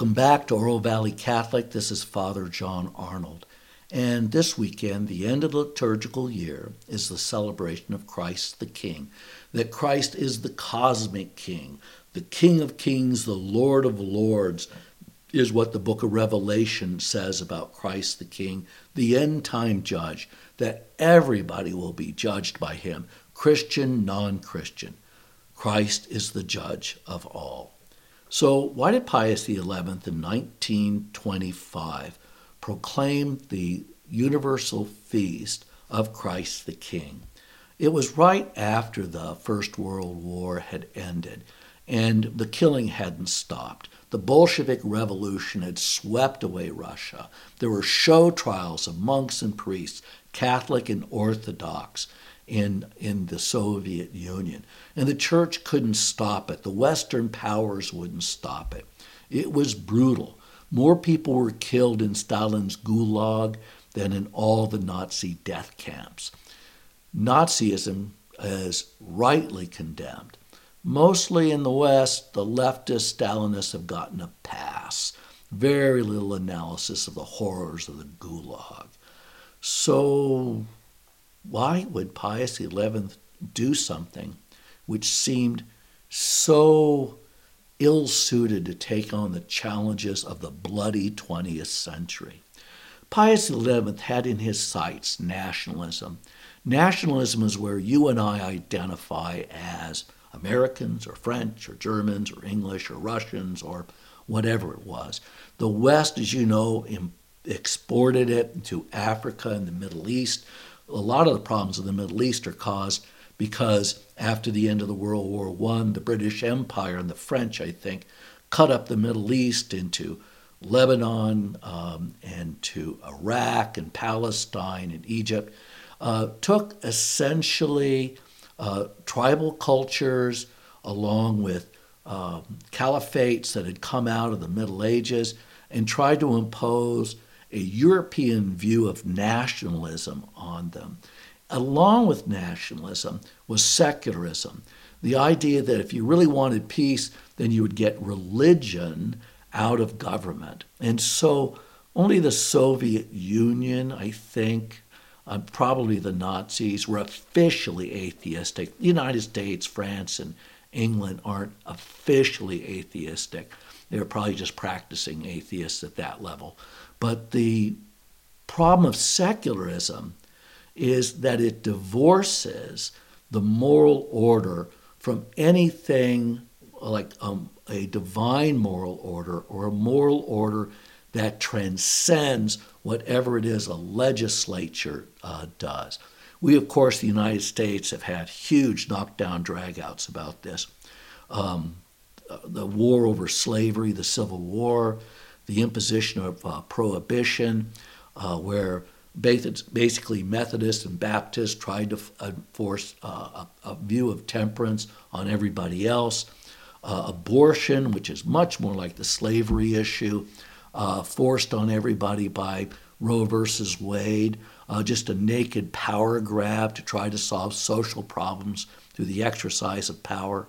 Welcome back to Oro Valley Catholic. This is Father John Arnold. And this weekend, the end of the liturgical year, is the celebration of Christ the King. That Christ is the cosmic King, the King of Kings, the Lord of Lords, is what the book of Revelation says about Christ the King, the end time judge, that everybody will be judged by him, Christian, non Christian. Christ is the judge of all. So, why did Pius XI in 1925 proclaim the universal feast of Christ the King? It was right after the First World War had ended and the killing hadn't stopped. The Bolshevik Revolution had swept away Russia. There were show trials of monks and priests, Catholic and Orthodox in, in the Soviet Union. And the church couldn't stop it. The Western powers wouldn't stop it. It was brutal. More people were killed in Stalin's Gulag than in all the Nazi death camps. Nazism is rightly condemned. Mostly in the West, the leftist Stalinists have gotten a pass. Very little analysis of the horrors of the Gulag. So, why would Pius XI do something which seemed so ill suited to take on the challenges of the bloody 20th century? Pius XI had in his sights nationalism. Nationalism is where you and I identify as Americans or French or Germans or English or Russians or whatever it was. The West, as you know, exported it to Africa and the Middle East a lot of the problems in the Middle East are caused because after the end of the World War I, the British Empire and the French, I think, cut up the Middle East into Lebanon um, and to Iraq and Palestine and Egypt, uh, took essentially uh, tribal cultures along with um, caliphates that had come out of the Middle Ages and tried to impose a European view of nationalism on them. Along with nationalism was secularism, the idea that if you really wanted peace, then you would get religion out of government. And so only the Soviet Union, I think, uh, probably the Nazis, were officially atheistic. The United States, France, and England aren't officially atheistic. They're probably just practicing atheists at that level. But the problem of secularism is that it divorces the moral order from anything like um, a divine moral order or a moral order that transcends whatever it is a legislature uh, does. We, of course, the United States, have had huge knockdown dragouts about this. Um, the war over slavery, the Civil War, the imposition of uh, prohibition, uh, where basically Methodists and Baptists tried to enforce uh, a, a, view of temperance on everybody else. Uh, abortion, which is much more like the slavery issue, uh, forced on everybody by Roe versus Wade, uh, just a naked power grab to try to solve social problems through the exercise of power.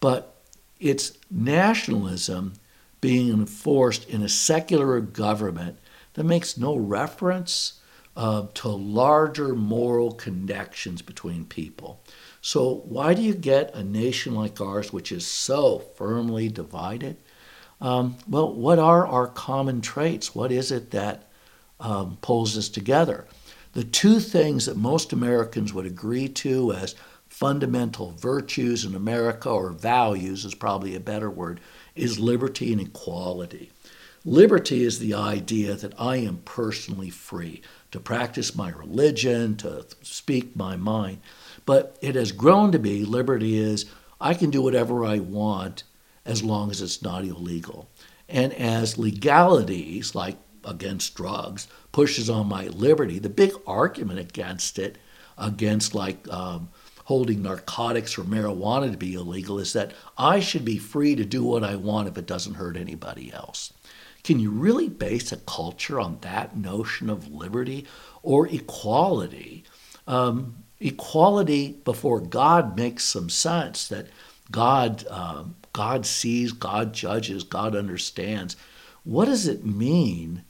But it's nationalism being enforced in a secular government that makes no reference uh, to larger moral connections between people. So, why do you get a nation like ours, which is so firmly divided? Um, well, what are our common traits? What is it that um, pulls us together? The two things that most Americans would agree to as fundamental virtues in America, or values is probably a better word, is liberty and equality. Liberty is the idea that I am personally free to practice my religion, to speak my mind. But it has grown to be liberty is I can do whatever I want as long as it's not illegal. And as legalities, like against drugs, pushes on my liberty, the big argument against it, against like um, holding narcotics or marijuana to be illegal is that I should be free to do what I want if it doesn't hurt anybody else. Can you really base a culture on that notion of liberty or equality? Um, equality before God makes some sense that God, um, God sees, God judges, God understands. what does it mean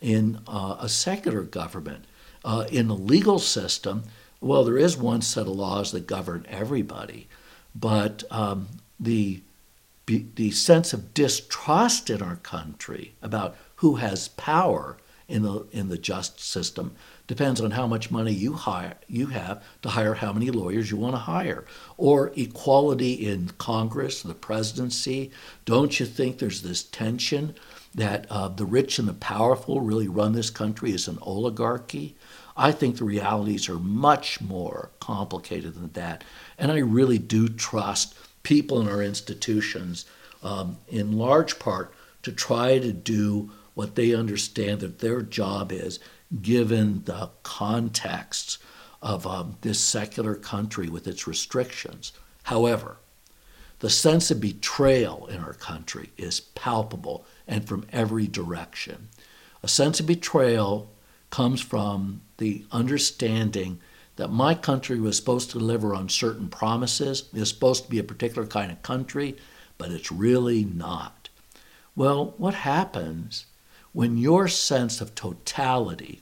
in uh, a secular government? Uh, in a legal system, well, there is one set of laws that govern everybody, but um, the the sense of distrust in our country about who has power in the in the just system depends on how much money you hire you have to hire how many lawyers you want to hire. Or equality in congress the presidency. Don't you think there's this tension that uh, the rich and the powerful really run this country as an oligarchy i think the realities are much more complicated than that and i really do trust people in our institutions um, in large part to try to do what they understand that their job is, given the context of um, this secular country with its restrictions. However, the sense of betrayal in our country is palpable and from every direction. A sense of betrayal comes from the understanding that my country was supposed to deliver on certain promises. It's supposed to be a particular kind of country, but it's really not. Well, what happens when your sense of totality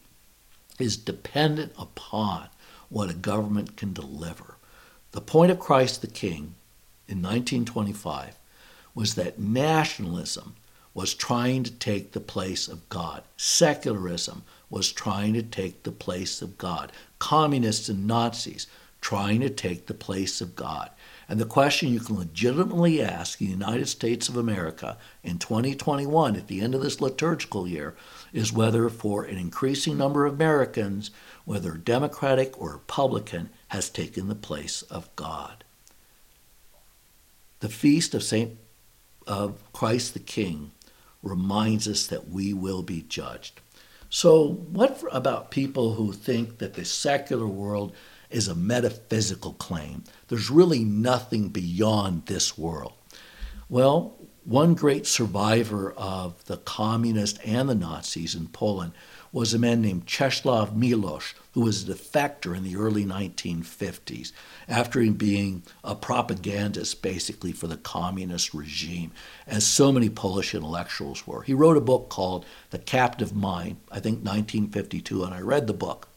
is dependent upon what a government can deliver. The point of Christ the King in 1925 was that nationalism was trying to take the place of God. Secularism was trying to take the place of God. Communists and Nazis trying to take the place of God. And the question you can legitimately ask the United States of America in 2021, at the end of this liturgical year, is whether for an increasing number of Americans, whether Democratic or Republican, has taken the place of God. The feast of St. of Christ the King reminds us that we will be judged. So, what about people who think that the secular world is a metaphysical claim. There's really nothing beyond this world. Well, one great survivor of the communists and the Nazis in Poland was a man named Czeslaw Milosz, who was a defector in the early 1950s after being a propagandist basically for the communist regime, as so many Polish intellectuals were. He wrote a book called The Captive Mind, I think 1952, and I read the book.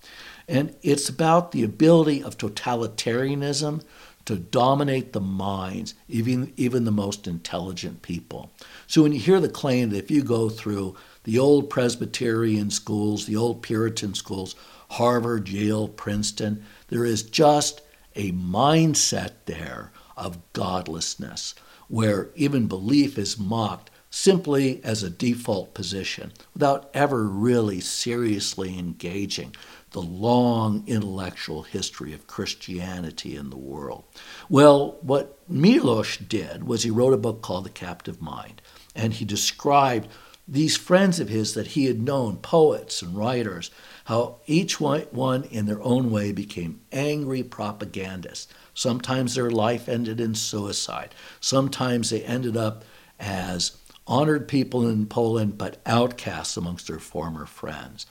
And it's about the ability of totalitarianism to dominate the minds, even, even the most intelligent people. So when you hear the claim that if you go through the old Presbyterian schools, the old Puritan schools, Harvard, Yale, Princeton, there is just a mindset there of godlessness, where even belief is mocked simply as a default position without ever really seriously engaging the long intellectual history of Christianity in the world. Well, what Milosz did was he wrote a book called The Captive Mind, and he described these friends of his that he had known, poets and writers, how each one in their own way became angry propagandists. Sometimes their life ended in suicide. Sometimes they ended up as honored people in Poland, but outcasts amongst their former friends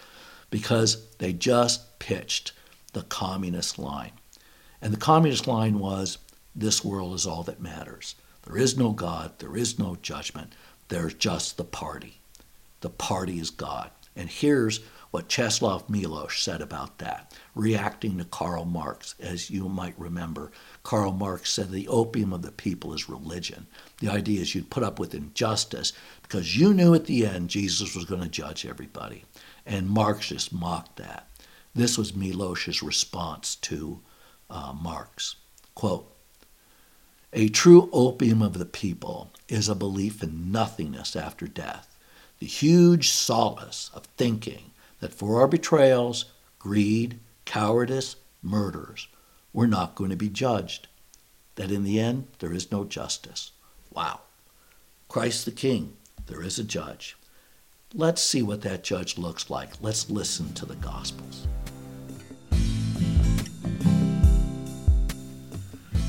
because they just pitched the communist line. And the communist line was this world is all that matters. There is no God, there is no judgment, there's just the party. The party is God. And here's what Czeslaw Milosz said about that, reacting to Karl Marx. As you might remember, Karl Marx said the opium of the people is religion. The idea is you'd put up with injustice because you knew at the end Jesus was going to judge everybody. And Marx just mocked that. This was Milosz's response to uh, Marx. Quote, a true opium of the people is a belief in nothingness after death, the huge solace of thinking that for our betrayals, greed, cowardice, murders, we're not going to be judged, that in the end there is no justice. Wow. Christ the King, there is a judge. Let's see what that judge looks like. Let's listen to the Gospels.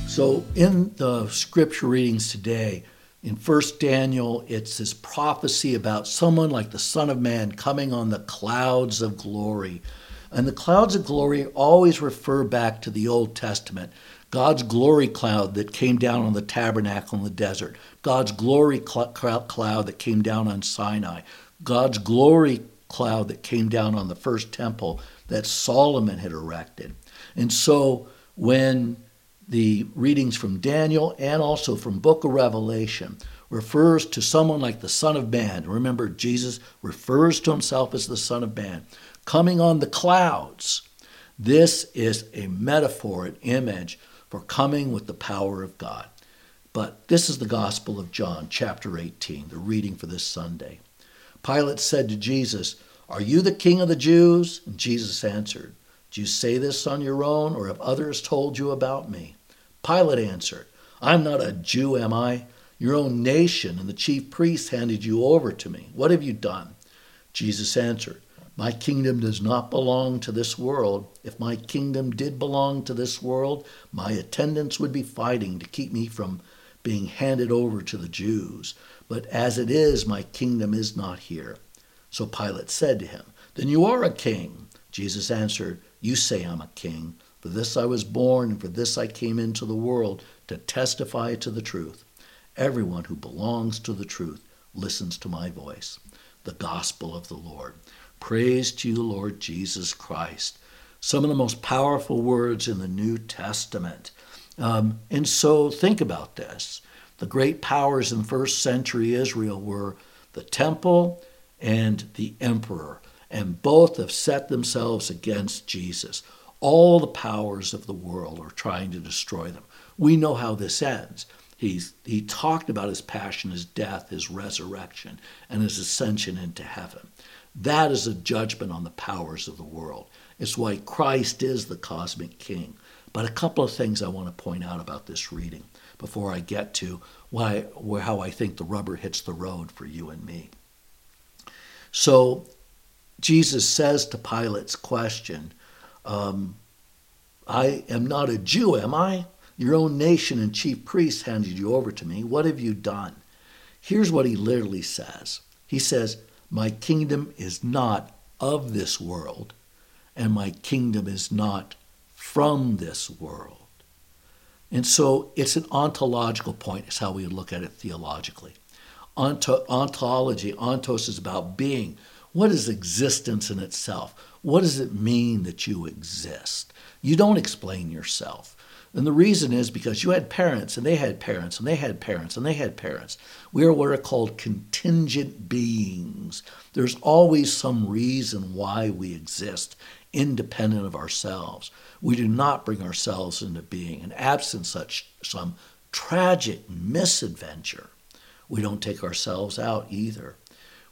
So, in the scripture readings today, in 1 Daniel, it's this prophecy about someone like the Son of Man coming on the clouds of glory. And the clouds of glory always refer back to the Old Testament. God's glory cloud that came down on the tabernacle in the desert, God's glory cl- cloud that came down on Sinai, God's glory cloud that came down on the first temple that Solomon had erected. And so when the readings from Daniel and also from book of Revelation refers to someone like the Son of Man. Remember, Jesus refers to himself as the Son of Man, coming on the clouds. This is a metaphor, an image for coming with the power of God. But this is the Gospel of John, chapter 18, the reading for this Sunday. Pilate said to Jesus, Are you the king of the Jews? And Jesus answered, Do you say this on your own, or have others told you about me? Pilate answered, I'm not a Jew, am I? Your own nation and the chief priests handed you over to me. What have you done? Jesus answered, My kingdom does not belong to this world. If my kingdom did belong to this world, my attendants would be fighting to keep me from being handed over to the Jews. But as it is, my kingdom is not here. So Pilate said to him, Then you are a king. Jesus answered, You say I'm a king. For this I was born, and for this I came into the world, to testify to the truth. Everyone who belongs to the truth listens to my voice. The gospel of the Lord. Praise to you, Lord Jesus Christ. Some of the most powerful words in the New Testament. Um, and so think about this. The great powers in first century Israel were the temple and the emperor, and both have set themselves against Jesus. All the powers of the world are trying to destroy them. We know how this ends. He's, he talked about his passion, his death, his resurrection, and his ascension into heaven. That is a judgment on the powers of the world. It's why Christ is the cosmic king. But a couple of things I want to point out about this reading before I get to why, how I think the rubber hits the road for you and me. So Jesus says to Pilate's question, um, I am not a Jew, am I? Your own nation and chief priests handed you over to me. What have you done? Here's what he literally says He says, My kingdom is not of this world, and my kingdom is not from this world. And so it's an ontological point, is how we look at it theologically. Onto, ontology, ontos is about being. What is existence in itself? What does it mean that you exist? You don't explain yourself. And the reason is because you had parents, and they had parents, and they had parents, and they had parents. We are what are called contingent beings. There's always some reason why we exist, independent of ourselves. We do not bring ourselves into being. And absent such some tragic misadventure, we don't take ourselves out either.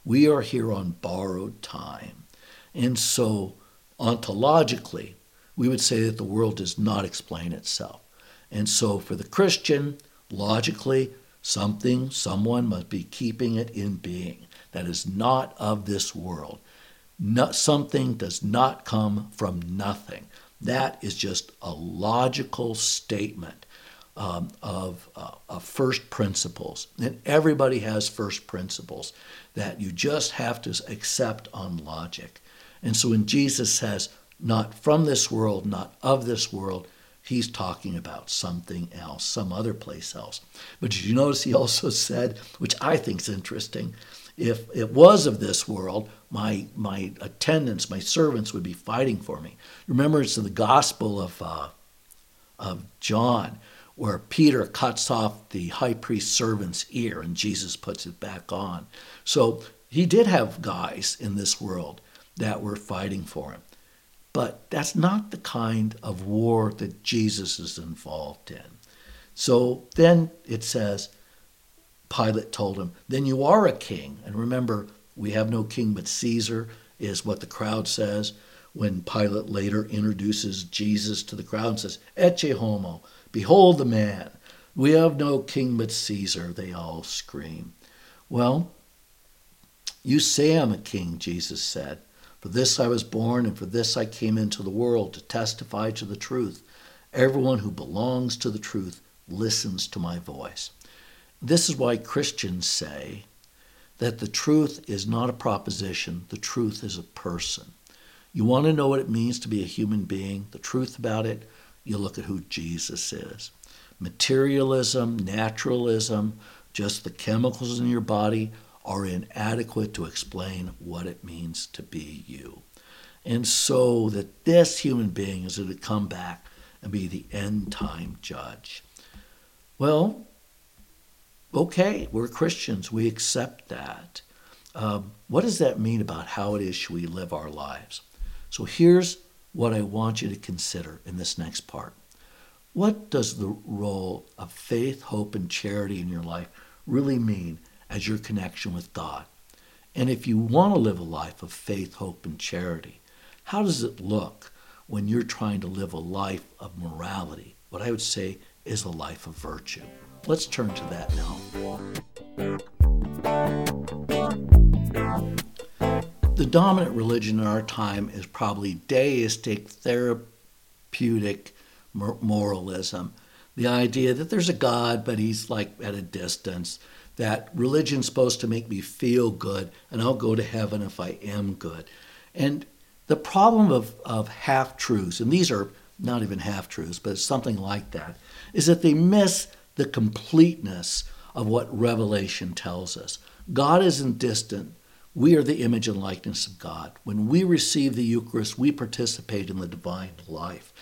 We are here on borrowed time. And so, ontologically, we would say that the world does not explain itself. And so, for the Christian, logically, something, someone must be keeping it in being that is not of this world. Something does not come from nothing. That is just a logical statement um, of, uh, of first principles. And everybody has first principles that you just have to accept on logic. And so when Jesus says, not from this world, not of this world. He's talking about something else, some other place else. But did you notice he also said, which I think is interesting, if it was of this world, my my attendants, my servants would be fighting for me. Remember, it's in the Gospel of uh, of John where Peter cuts off the high priest's servant's ear and Jesus puts it back on. So he did have guys in this world that were fighting for him. But that's not the kind of war that Jesus is involved in. So then it says, Pilate told him, Then you are a king. And remember, we have no king but Caesar, is what the crowd says when Pilate later introduces Jesus to the crowd and says, Ecce homo, behold the man. We have no king but Caesar, they all scream. Well, you say I'm a king, Jesus said. For this I was born, and for this I came into the world to testify to the truth. Everyone who belongs to the truth listens to my voice. This is why Christians say that the truth is not a proposition, the truth is a person. You want to know what it means to be a human being, the truth about it? You look at who Jesus is. Materialism, naturalism, just the chemicals in your body are inadequate to explain what it means to be you. And so that this human being is going to come back and be the end time judge. Well, okay, we're Christians. We accept that. Um, what does that mean about how it is should we live our lives? So here's what I want you to consider in this next part. What does the role of faith, hope, and charity in your life really mean as your connection with God? And if you want to live a life of faith, hope, and charity, how does it look when you're trying to live a life of morality? What I would say is a life of virtue. Let's turn to that now. The dominant religion in our time is probably deistic, therapeutic moralism. The idea that there's a God, but he's like at a distance, that religion's supposed to make me feel good, and I'll go to heaven if I am good. And the problem of, of half truths, and these are not even half truths, but something like that, is that they miss the completeness of what Revelation tells us. God isn't distant, we are the image and likeness of God. When we receive the Eucharist, we participate in the divine life.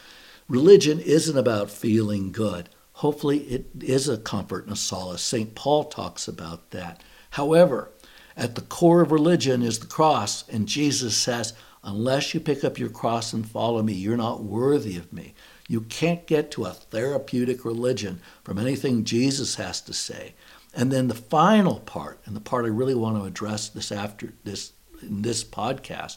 Religion isn't about feeling good. Hopefully, it is a comfort and a solace. St. Paul talks about that. However, at the core of religion is the cross, and Jesus says, Unless you pick up your cross and follow me, you're not worthy of me. You can't get to a therapeutic religion from anything Jesus has to say. And then the final part, and the part I really want to address this after this in this podcast,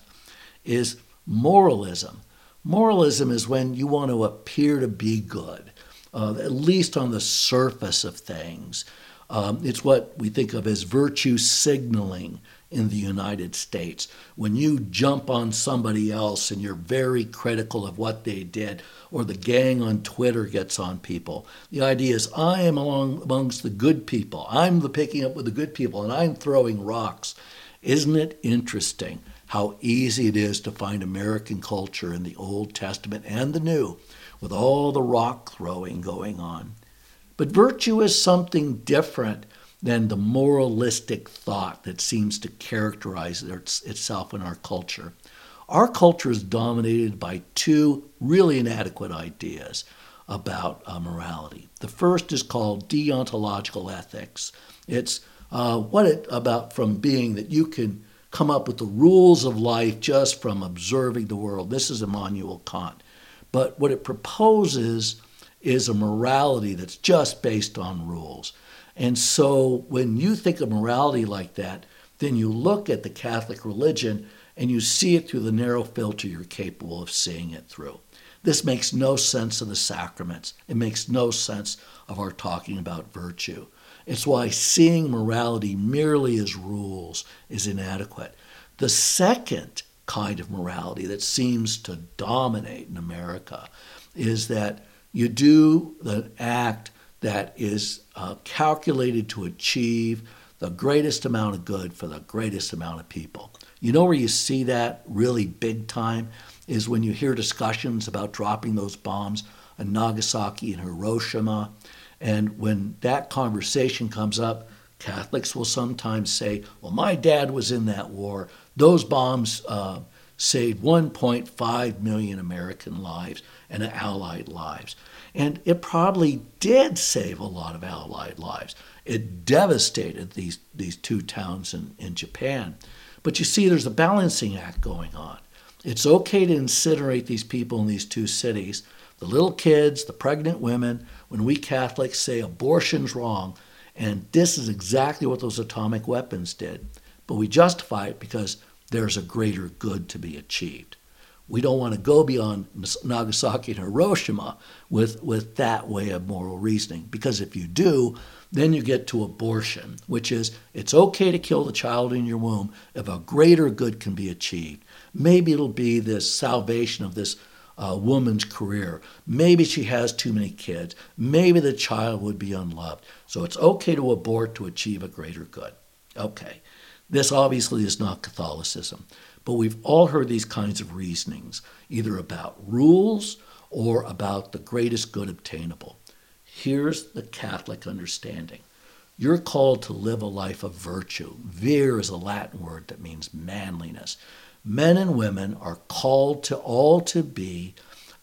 is moralism. Moralism is when you want to appear to be good, uh, at least on the surface of things. Um, it's what we think of as virtue signaling in the United States. When you jump on somebody else and you're very critical of what they did, or the gang on Twitter gets on people, the idea is I am along amongst the good people. I'm the picking up with the good people and I'm throwing rocks. Isn't it interesting how easy it is to find American culture in the Old Testament and the New with all the rock throwing going on? But virtue is something different than the moralistic thought that seems to characterize itself in our culture. Our culture is dominated by two really inadequate ideas about uh, morality. The first is called deontological ethics. It's uh, what it about from being that you can come up with the rules of life just from observing the world. This is Immanuel Kant. But what it proposes is a morality that's just based on rules. And so when you think of morality like that, then you look at the Catholic religion and you see it through the narrow filter you're capable of seeing it through. This makes no sense of the sacraments. It makes no sense of our talking about virtue. It's why seeing morality merely as rules is inadequate. The second kind of morality that seems to dominate in America is that you do the act that is uh, calculated to achieve the greatest amount of good for the greatest amount of people. You know where you see that really big time is when you hear discussions about dropping those bombs in Nagasaki and Hiroshima. And when that conversation comes up, Catholics will sometimes say, Well, my dad was in that war. Those bombs uh, saved 1.5 million American lives and Allied lives. And it probably did save a lot of Allied lives. It devastated these, these two towns in, in Japan. But you see, there's a balancing act going on. It's okay to incinerate these people in these two cities the little kids, the pregnant women, when we Catholics say abortion's wrong. And this is exactly what those atomic weapons did. But we justify it because there's a greater good to be achieved. We don't want to go beyond Nagasaki and Hiroshima with, with that way of moral reasoning, because if you do, then you get to abortion, which is it's okay to kill the child in your womb if a greater good can be achieved. Maybe it'll be this salvation of this uh, woman's career. Maybe she has too many kids. Maybe the child would be unloved. So it's okay to abort to achieve a greater good. Okay. This obviously is not Catholicism, but we've all heard these kinds of reasonings, either about rules or about the greatest good obtainable. Here's the Catholic understanding. You're called to live a life of virtue. Vir is a Latin word that means manliness. Men and women are called to all to be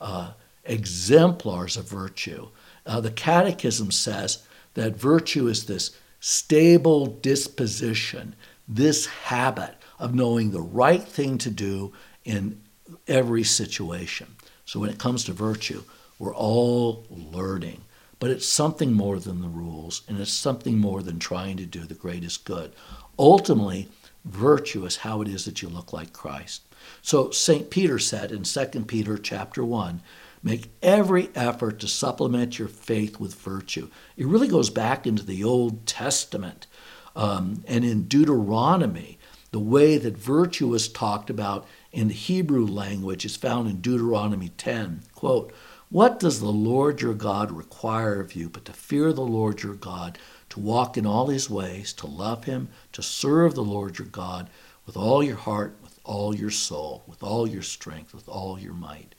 uh, exemplars of virtue. Uh, the Catechism says that virtue is this stable disposition, this habit of knowing the right thing to do in every situation. So when it comes to virtue, we're all learning. But it's something more than the rules, and it's something more than trying to do the greatest good. Ultimately, virtue is how it is that you look like Christ. So St. Peter said in 2 Peter chapter 1, make every effort to supplement your faith with virtue. It really goes back into the Old Testament. Um, and in Deuteronomy, the way that virtue is talked about in the Hebrew language is found in Deuteronomy 10. Quote, What does the Lord your God require of you but to fear the Lord your God, to walk in all his ways, to love him, to serve the Lord your God with all your heart, with all your soul, with all your strength, with all your might?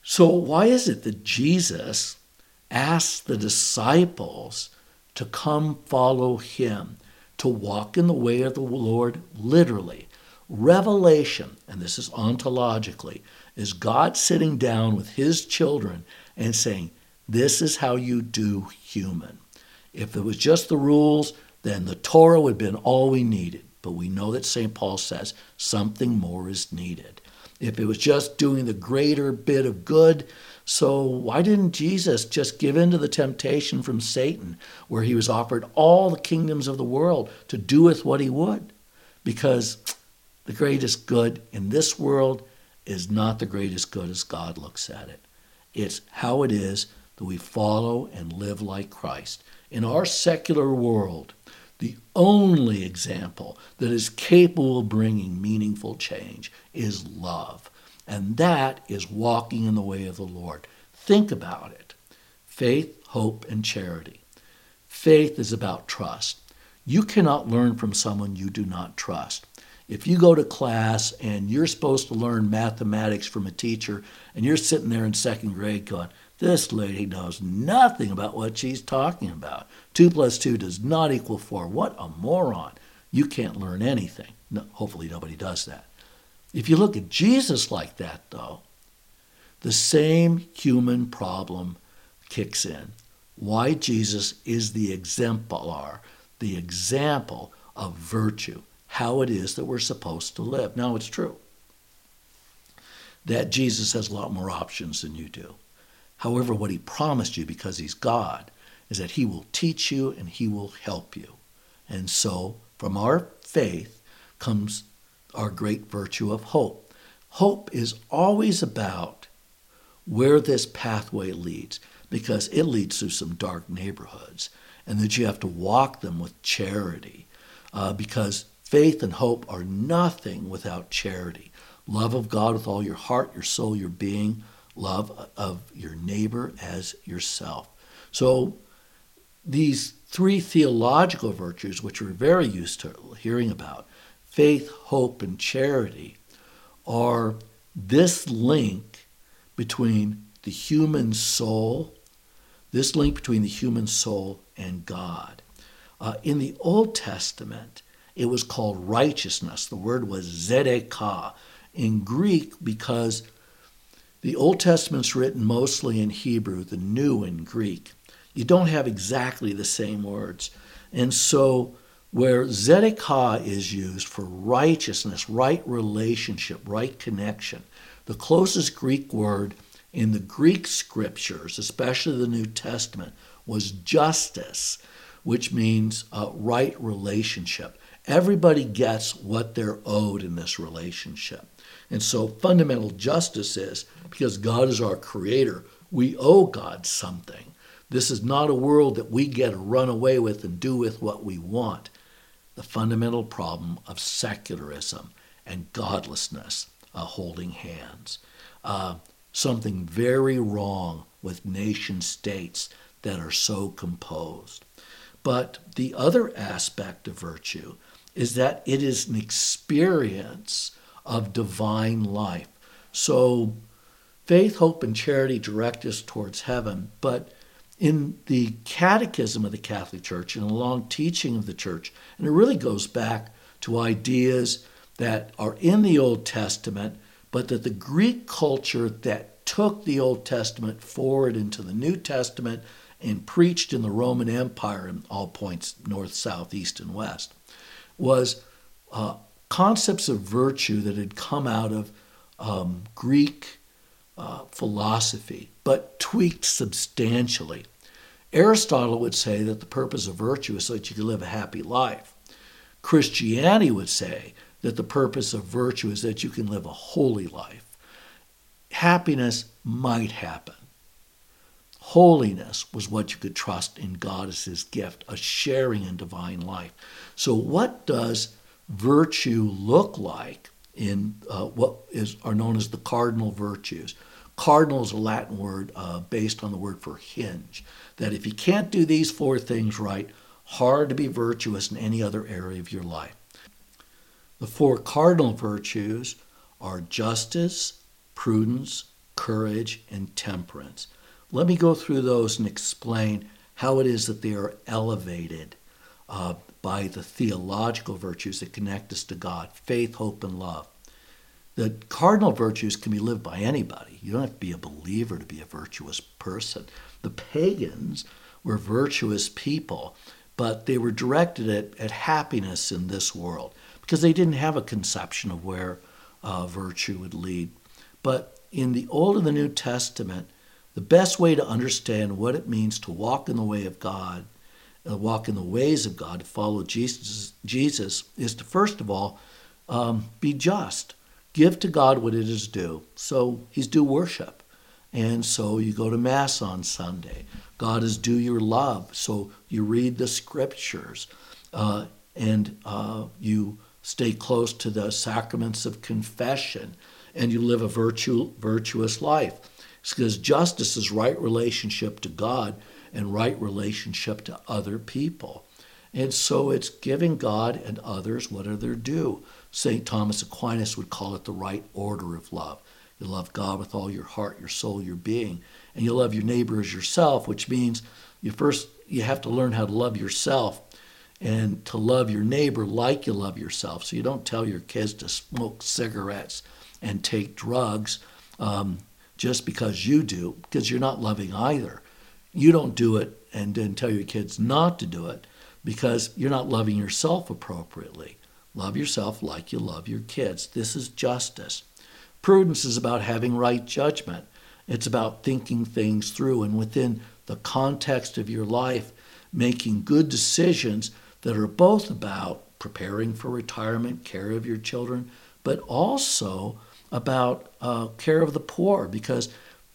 So, why is it that Jesus asked the disciples to come follow him, to walk in the way of the Lord literally? Revelation, and this is ontologically, is God sitting down with his children and saying, This is how you do human. If it was just the rules, then the Torah would have been all we needed. But we know that St. Paul says something more is needed. If it was just doing the greater bit of good, so why didn't Jesus just give in to the temptation from Satan, where he was offered all the kingdoms of the world to do with what he would? Because the greatest good in this world is not the greatest good as God looks at it. It's how it is that we follow and live like Christ. In our secular world, the only example that is capable of bringing meaningful change is love. And that is walking in the way of the Lord. Think about it faith, hope, and charity. Faith is about trust. You cannot learn from someone you do not trust. If you go to class and you're supposed to learn mathematics from a teacher and you're sitting there in second grade going, this lady knows nothing about what she's talking about. Two plus two does not equal four. What a moron. You can't learn anything. No, hopefully, nobody does that. If you look at Jesus like that, though, the same human problem kicks in. Why Jesus is the exemplar, the example of virtue how it is that we're supposed to live. Now, it's true that Jesus has a lot more options than you do. However, what he promised you, because he's God, is that he will teach you and he will help you. And so, from our faith comes our great virtue of hope. Hope is always about where this pathway leads, because it leads through some dark neighborhoods, and that you have to walk them with charity, uh, because Faith and hope are nothing without charity. Love of God with all your heart, your soul, your being, love of your neighbor as yourself. So, these three theological virtues, which we're very used to hearing about faith, hope, and charity are this link between the human soul, this link between the human soul and God. Uh, in the Old Testament, it was called righteousness. The word was zedekah in Greek because the Old Testament's written mostly in Hebrew, the New in Greek. You don't have exactly the same words. And so, where zedekah is used for righteousness, right relationship, right connection, the closest Greek word in the Greek scriptures, especially the New Testament, was justice, which means uh, right relationship. Everybody gets what they're owed in this relationship. And so fundamental justice is because God is our creator, we owe God something. This is not a world that we get to run away with and do with what we want. The fundamental problem of secularism and godlessness uh, holding hands. Uh, something very wrong with nation states that are so composed. But the other aspect of virtue is that it is an experience of divine life. So faith, hope, and charity direct us towards heaven, but in the catechism of the Catholic Church and a long teaching of the church, and it really goes back to ideas that are in the Old Testament, but that the Greek culture that took the Old Testament forward into the New Testament and preached in the Roman Empire in all points north, south, east, and west was uh, concepts of virtue that had come out of um, Greek uh, philosophy, but tweaked substantially. Aristotle would say that the purpose of virtue is so that you can live a happy life. Christianity would say that the purpose of virtue is that you can live a holy life. Happiness might happen. Holiness was what you could trust in God as His gift, a sharing in divine life. So, what does virtue look like in uh, what is are known as the cardinal virtues? Cardinal is a Latin word uh, based on the word for hinge. That if you can't do these four things right, hard to be virtuous in any other area of your life. The four cardinal virtues are justice, prudence, courage, and temperance. Let me go through those and explain how it is that they are elevated uh, by the theological virtues that connect us to God faith, hope, and love. The cardinal virtues can be lived by anybody. You don't have to be a believer to be a virtuous person. The pagans were virtuous people, but they were directed at, at happiness in this world because they didn't have a conception of where uh, virtue would lead. But in the Old and the New Testament, the best way to understand what it means to walk in the way of God, uh, walk in the ways of God, follow Jesus, Jesus is to first of all um, be just give to God what it is due. So he's due worship. And so you go to Mass on Sunday. God is due your love. So you read the scriptures uh, and uh, you stay close to the sacraments of confession and you live a virtue, virtuous life. It's because justice is right relationship to God and right relationship to other people. And so it's giving God and others what are their due. St. Thomas Aquinas would call it the right order of love. You love God with all your heart, your soul, your being, and you love your neighbor as yourself, which means you first you have to learn how to love yourself and to love your neighbor like you love yourself. So you don't tell your kids to smoke cigarettes and take drugs um, just because you do, because you're not loving either. You don't do it and then tell your kids not to do it because you're not loving yourself appropriately. Love yourself like you love your kids. This is justice. Prudence is about having right judgment. It's about thinking things through and within the context of your life, making good decisions that are both about preparing for retirement, care of your children, but also about uh, care of the poor, because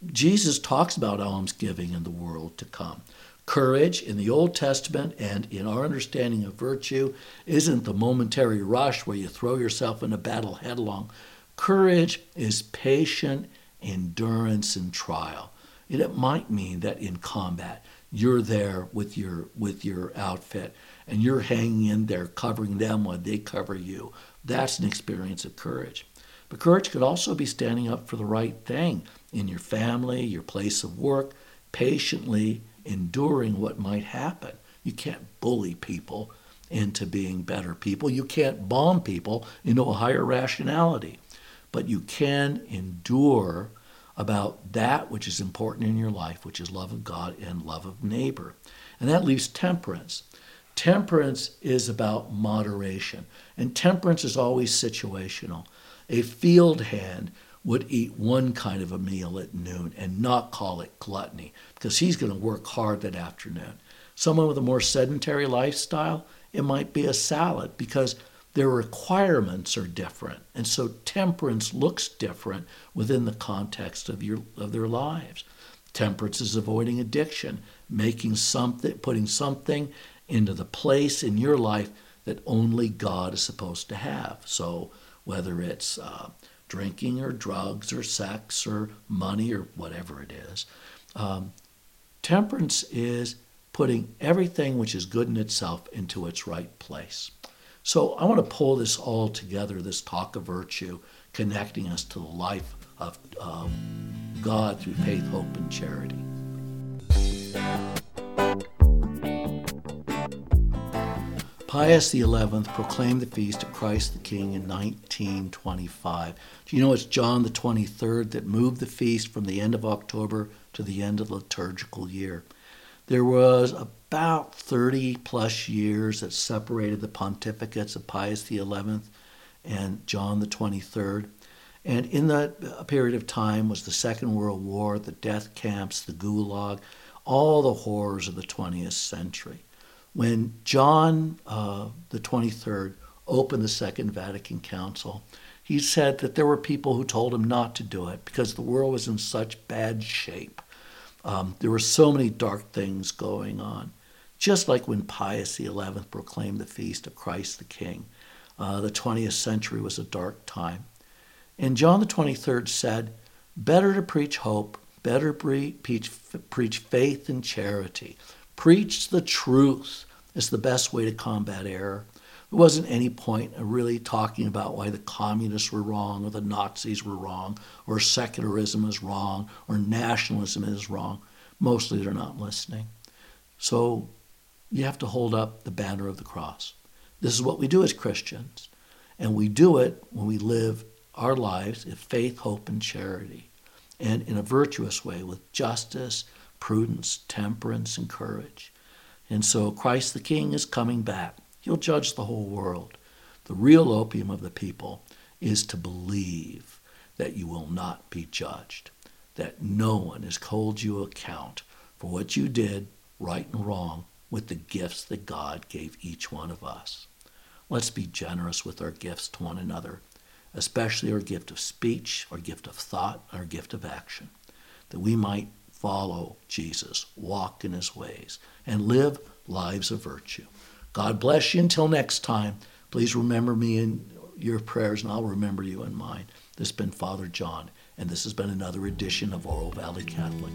Jesus talks about almsgiving in the world to come. Courage in the Old Testament and in our understanding of virtue isn't the momentary rush where you throw yourself in a battle headlong. Courage is patient endurance in trial. And it might mean that in combat, you're there with your with your outfit and you're hanging in there covering them while they cover you. That's an experience of courage. But courage could also be standing up for the right thing in your family, your place of work, patiently enduring what might happen. You can't bully people into being better people. You can't bomb people into a higher rationality. But you can endure about that which is important in your life, which is love of God and love of neighbor. And that leaves temperance. Temperance is about moderation, and temperance is always situational. A field hand would eat one kind of a meal at noon and not call it gluttony because he's going to work hard that afternoon. Someone with a more sedentary lifestyle, it might be a salad because their requirements are different. And so temperance looks different within the context of your of their lives. Temperance is avoiding addiction, making something putting something into the place in your life that only God is supposed to have. So whether it's uh, drinking or drugs or sex or money or whatever it is. Um, temperance is putting everything which is good in itself into its right place. So I want to pull this all together, this talk of virtue, connecting us to the life of um, God through faith, hope, and charity. Pius XI proclaimed the feast of Christ the King in 1925. Do you know it's John the 23rd that moved the feast from the end of October to the end of the liturgical year? There was about 30 plus years that separated the pontificates of Pius XI and John the 23rd. And in that period of time was the Second World War, the death camps, the Gulag, all the horrors of the 20th century. When John uh, the 23rd opened the Second Vatican Council, he said that there were people who told him not to do it because the world was in such bad shape. Um, there were so many dark things going on. Just like when Pius XI proclaimed the feast of Christ the King, uh, the 20th century was a dark time. And John the 23rd said, Better to preach hope, better preach, preach faith and charity Preach the truth is the best way to combat error. There wasn't any point of really talking about why the communists were wrong or the Nazis were wrong or secularism is wrong or nationalism is wrong. Mostly they're not listening. So you have to hold up the banner of the cross. This is what we do as Christians. And we do it when we live our lives in faith, hope, and charity, and in a virtuous way with justice prudence, temperance, and courage. And so Christ the King is coming back. He'll judge the whole world. The real opium of the people is to believe that you will not be judged, that no one has called you account for what you did, right and wrong, with the gifts that God gave each one of us. Let's be generous with our gifts to one another, especially our gift of speech, our gift of thought, our gift of action, that we might follow Jesus, walk in his ways, and live lives of virtue. God bless you until next time. Please remember me in your prayers, and I'll remember you in mine. This has been Father John, and this has been another edition of Oro Valley Catholic.